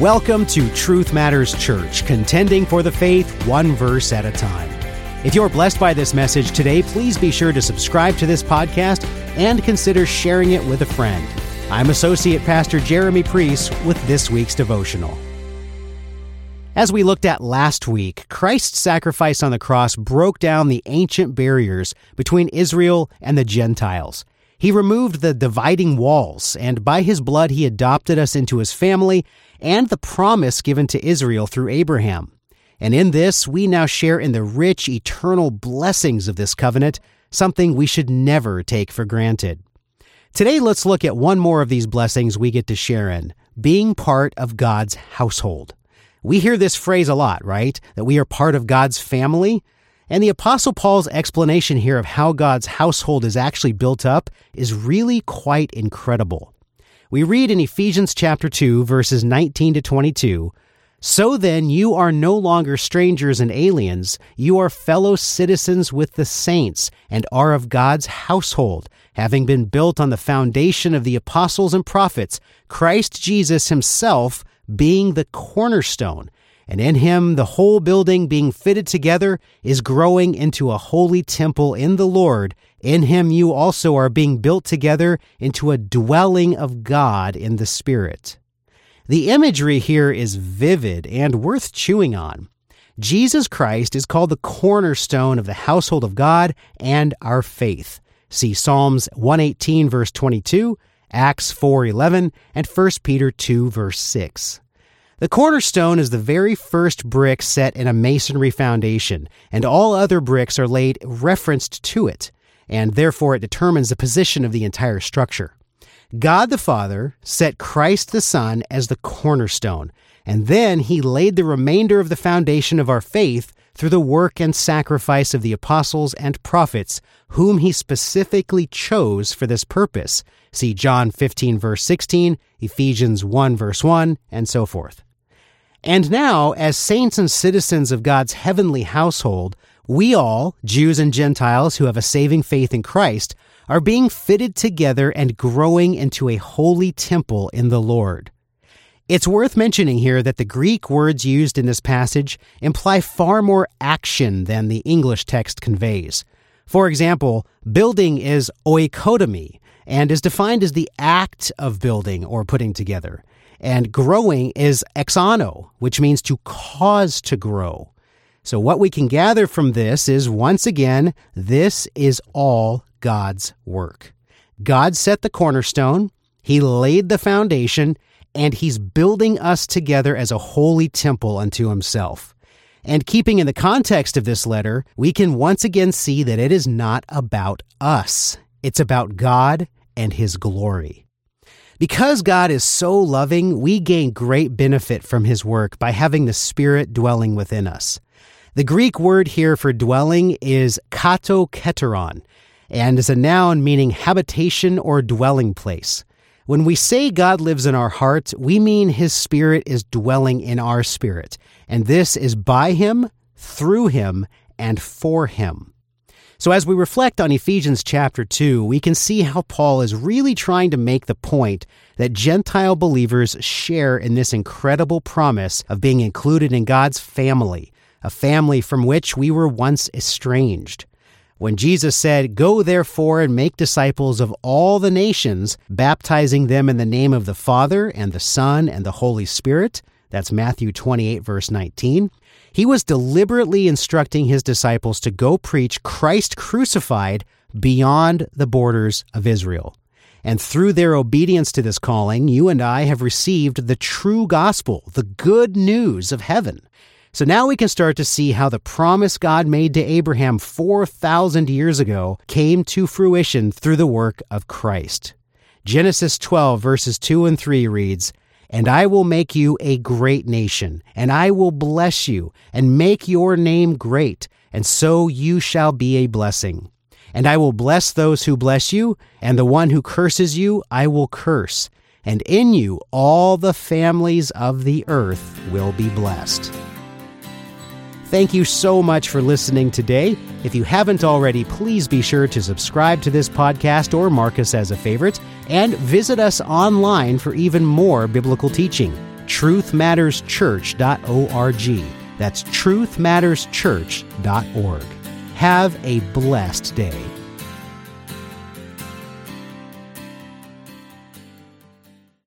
Welcome to Truth Matters Church, contending for the faith one verse at a time. If you're blessed by this message today, please be sure to subscribe to this podcast and consider sharing it with a friend. I'm Associate Pastor Jeremy Priest with this week's devotional. As we looked at last week, Christ's sacrifice on the cross broke down the ancient barriers between Israel and the Gentiles. He removed the dividing walls, and by his blood he adopted us into his family and the promise given to Israel through Abraham. And in this, we now share in the rich, eternal blessings of this covenant, something we should never take for granted. Today, let's look at one more of these blessings we get to share in being part of God's household. We hear this phrase a lot, right? That we are part of God's family. And the Apostle Paul's explanation here of how God's household is actually built up is really quite incredible. We read in Ephesians chapter 2 verses 19 to 22, so then you are no longer strangers and aliens, you are fellow citizens with the saints and are of God's household, having been built on the foundation of the apostles and prophets, Christ Jesus himself being the cornerstone and in him the whole building being fitted together is growing into a holy temple in the Lord. In him you also are being built together into a dwelling of God in the Spirit. The imagery here is vivid and worth chewing on. Jesus Christ is called the cornerstone of the household of God and our faith. See Psalms 118 verse 22, Acts 4:11, and 1 Peter 2 verse 6. The cornerstone is the very first brick set in a masonry foundation, and all other bricks are laid referenced to it, and therefore it determines the position of the entire structure. God the Father set Christ the Son as the cornerstone, and then he laid the remainder of the foundation of our faith through the work and sacrifice of the apostles and prophets, whom he specifically chose for this purpose. See John 15, verse 16, Ephesians 1, verse 1, and so forth. And now, as saints and citizens of God's heavenly household, we all, Jews and Gentiles who have a saving faith in Christ, are being fitted together and growing into a holy temple in the Lord. It's worth mentioning here that the Greek words used in this passage imply far more action than the English text conveys. For example, building is oikodome and is defined as the act of building or putting together. And growing is auxano, which means to cause to grow. So, what we can gather from this is once again, this is all God's work. God set the cornerstone, He laid the foundation, and He's building us together as a holy temple unto Himself. And keeping in the context of this letter, we can once again see that it is not about us, it's about God and His glory. Because God is so loving, we gain great benefit from his work by having the Spirit dwelling within us. The Greek word here for dwelling is kato katoketeron and is a noun meaning habitation or dwelling place. When we say God lives in our heart, we mean his spirit is dwelling in our spirit, and this is by him, through him, and for him. So, as we reflect on Ephesians chapter 2, we can see how Paul is really trying to make the point that Gentile believers share in this incredible promise of being included in God's family, a family from which we were once estranged. When Jesus said, Go therefore and make disciples of all the nations, baptizing them in the name of the Father and the Son and the Holy Spirit, that's Matthew 28, verse 19. He was deliberately instructing his disciples to go preach Christ crucified beyond the borders of Israel. And through their obedience to this calling, you and I have received the true gospel, the good news of heaven. So now we can start to see how the promise God made to Abraham 4,000 years ago came to fruition through the work of Christ. Genesis 12, verses 2 and 3 reads, and I will make you a great nation, and I will bless you, and make your name great, and so you shall be a blessing. And I will bless those who bless you, and the one who curses you I will curse. And in you all the families of the earth will be blessed. Thank you so much for listening today. If you haven't already, please be sure to subscribe to this podcast or mark us as a favorite, and visit us online for even more biblical teaching. TruthMattersChurch.org. That's TruthMattersChurch.org. Have a blessed day.